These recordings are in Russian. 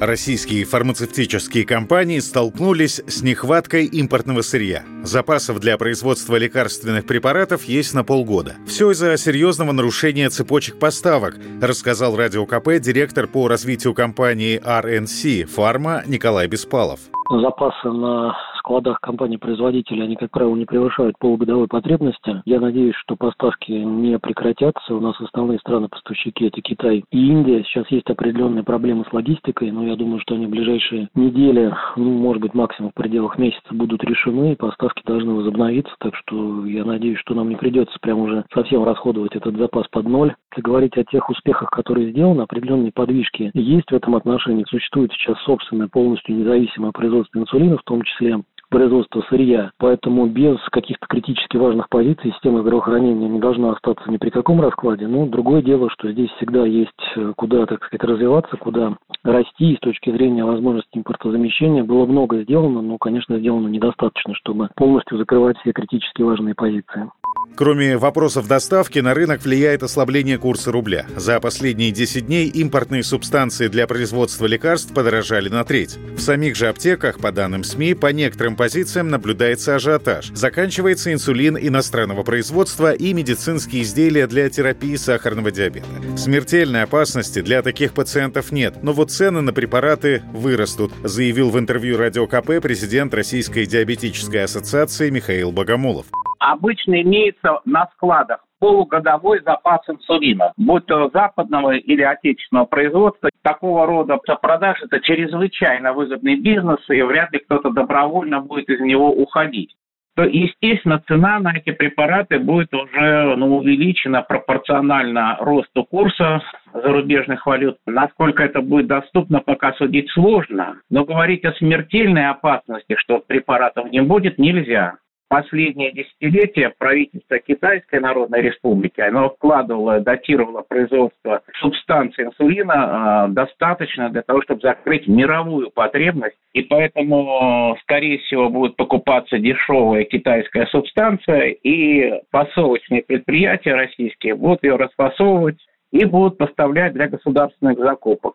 Российские фармацевтические компании столкнулись с нехваткой импортного сырья. Запасов для производства лекарственных препаратов есть на полгода. Все из-за серьезного нарушения цепочек поставок, рассказал Радио КП директор по развитию компании RNC «Фарма» Николай Беспалов. Запасы на складах компаний-производителей, они, как правило, не превышают полугодовой потребности. Я надеюсь, что поставки не прекратятся. У нас основные страны-поставщики – это Китай и Индия. Сейчас есть определенные проблемы с логистикой, но я думаю, что они в ближайшие недели, ну, может быть, максимум в пределах месяца будут решены, и поставки должны возобновиться. Так что я надеюсь, что нам не придется прямо уже совсем расходовать этот запас под ноль. Если говорить о тех успехах, которые сделаны, определенные подвижки есть в этом отношении. Существует сейчас собственное полностью независимое производство инсулина, в том числе производства сырья. Поэтому без каких-то критически важных позиций система здравоохранения не должна остаться ни при каком раскладе. Но другое дело, что здесь всегда есть э, куда, так сказать, развиваться, куда расти. И с точки зрения возможности импортозамещения было много сделано, но, конечно, сделано недостаточно, чтобы полностью закрывать все критически важные позиции. Кроме вопросов доставки, на рынок влияет ослабление курса рубля. За последние 10 дней импортные субстанции для производства лекарств подорожали на треть. В самих же аптеках, по данным СМИ, по некоторым позициям наблюдается ажиотаж. Заканчивается инсулин иностранного производства и медицинские изделия для терапии сахарного диабета. Смертельной опасности для таких пациентов нет, но вот цены на препараты вырастут, заявил в интервью Радио КП президент Российской диабетической ассоциации Михаил Богомолов обычно имеется на складах полугодовой запас инсулина, будь то западного или отечественного производства. Такого рода продаж – это чрезвычайно выгодный бизнес, и вряд ли кто-то добровольно будет из него уходить то, естественно, цена на эти препараты будет уже ну, увеличена пропорционально росту курса зарубежных валют. Насколько это будет доступно, пока судить сложно. Но говорить о смертельной опасности, что препаратов не будет, нельзя последнее десятилетие правительство Китайской Народной Республики, оно вкладывало, датировало производство субстанции инсулина э, достаточно для того, чтобы закрыть мировую потребность. И поэтому, скорее всего, будет покупаться дешевая китайская субстанция, и фасовочные предприятия российские будут ее расфасовывать и будут поставлять для государственных закупок.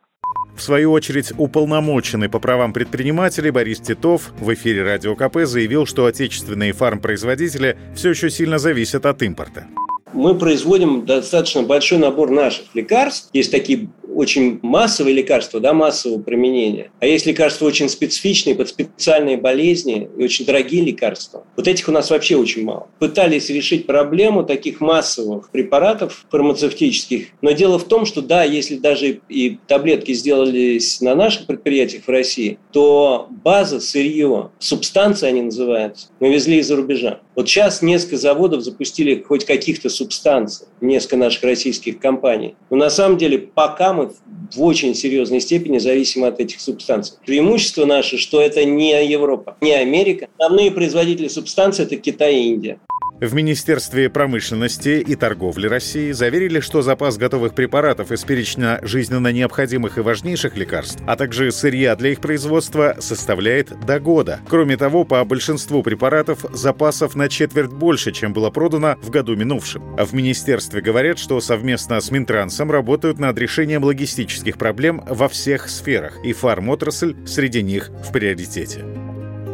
В свою очередь, уполномоченный по правам предпринимателей Борис Титов в эфире Радио КП заявил, что отечественные фармпроизводители все еще сильно зависят от импорта. Мы производим достаточно большой набор наших лекарств. Есть такие очень массовые лекарства, да, массового применения. А есть лекарства очень специфичные, под специальные болезни и очень дорогие лекарства. Вот этих у нас вообще очень мало. Пытались решить проблему таких массовых препаратов фармацевтических. Но дело в том, что да, если даже и таблетки сделались на наших предприятиях в России, то база, сырье, субстанции они называются, мы везли из-за рубежа. Вот сейчас несколько заводов запустили хоть каких-то субстанций, несколько наших российских компаний. Но на самом деле пока мы в очень серьезной степени зависимы от этих субстанций. Преимущество наше, что это не Европа, не Америка. Основные производители субстанций – это Китай и Индия. В Министерстве промышленности и торговли России заверили, что запас готовых препаратов из перечня жизненно необходимых и важнейших лекарств, а также сырья для их производства составляет до года. Кроме того, по большинству препаратов запасов на четверть больше, чем было продано в году минувшем. В министерстве говорят, что совместно с Минтрансом работают над решением логистических проблем во всех сферах, и фармотрасль среди них в приоритете.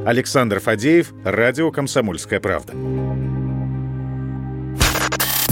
Александр Фадеев, Радио «Комсомольская правда».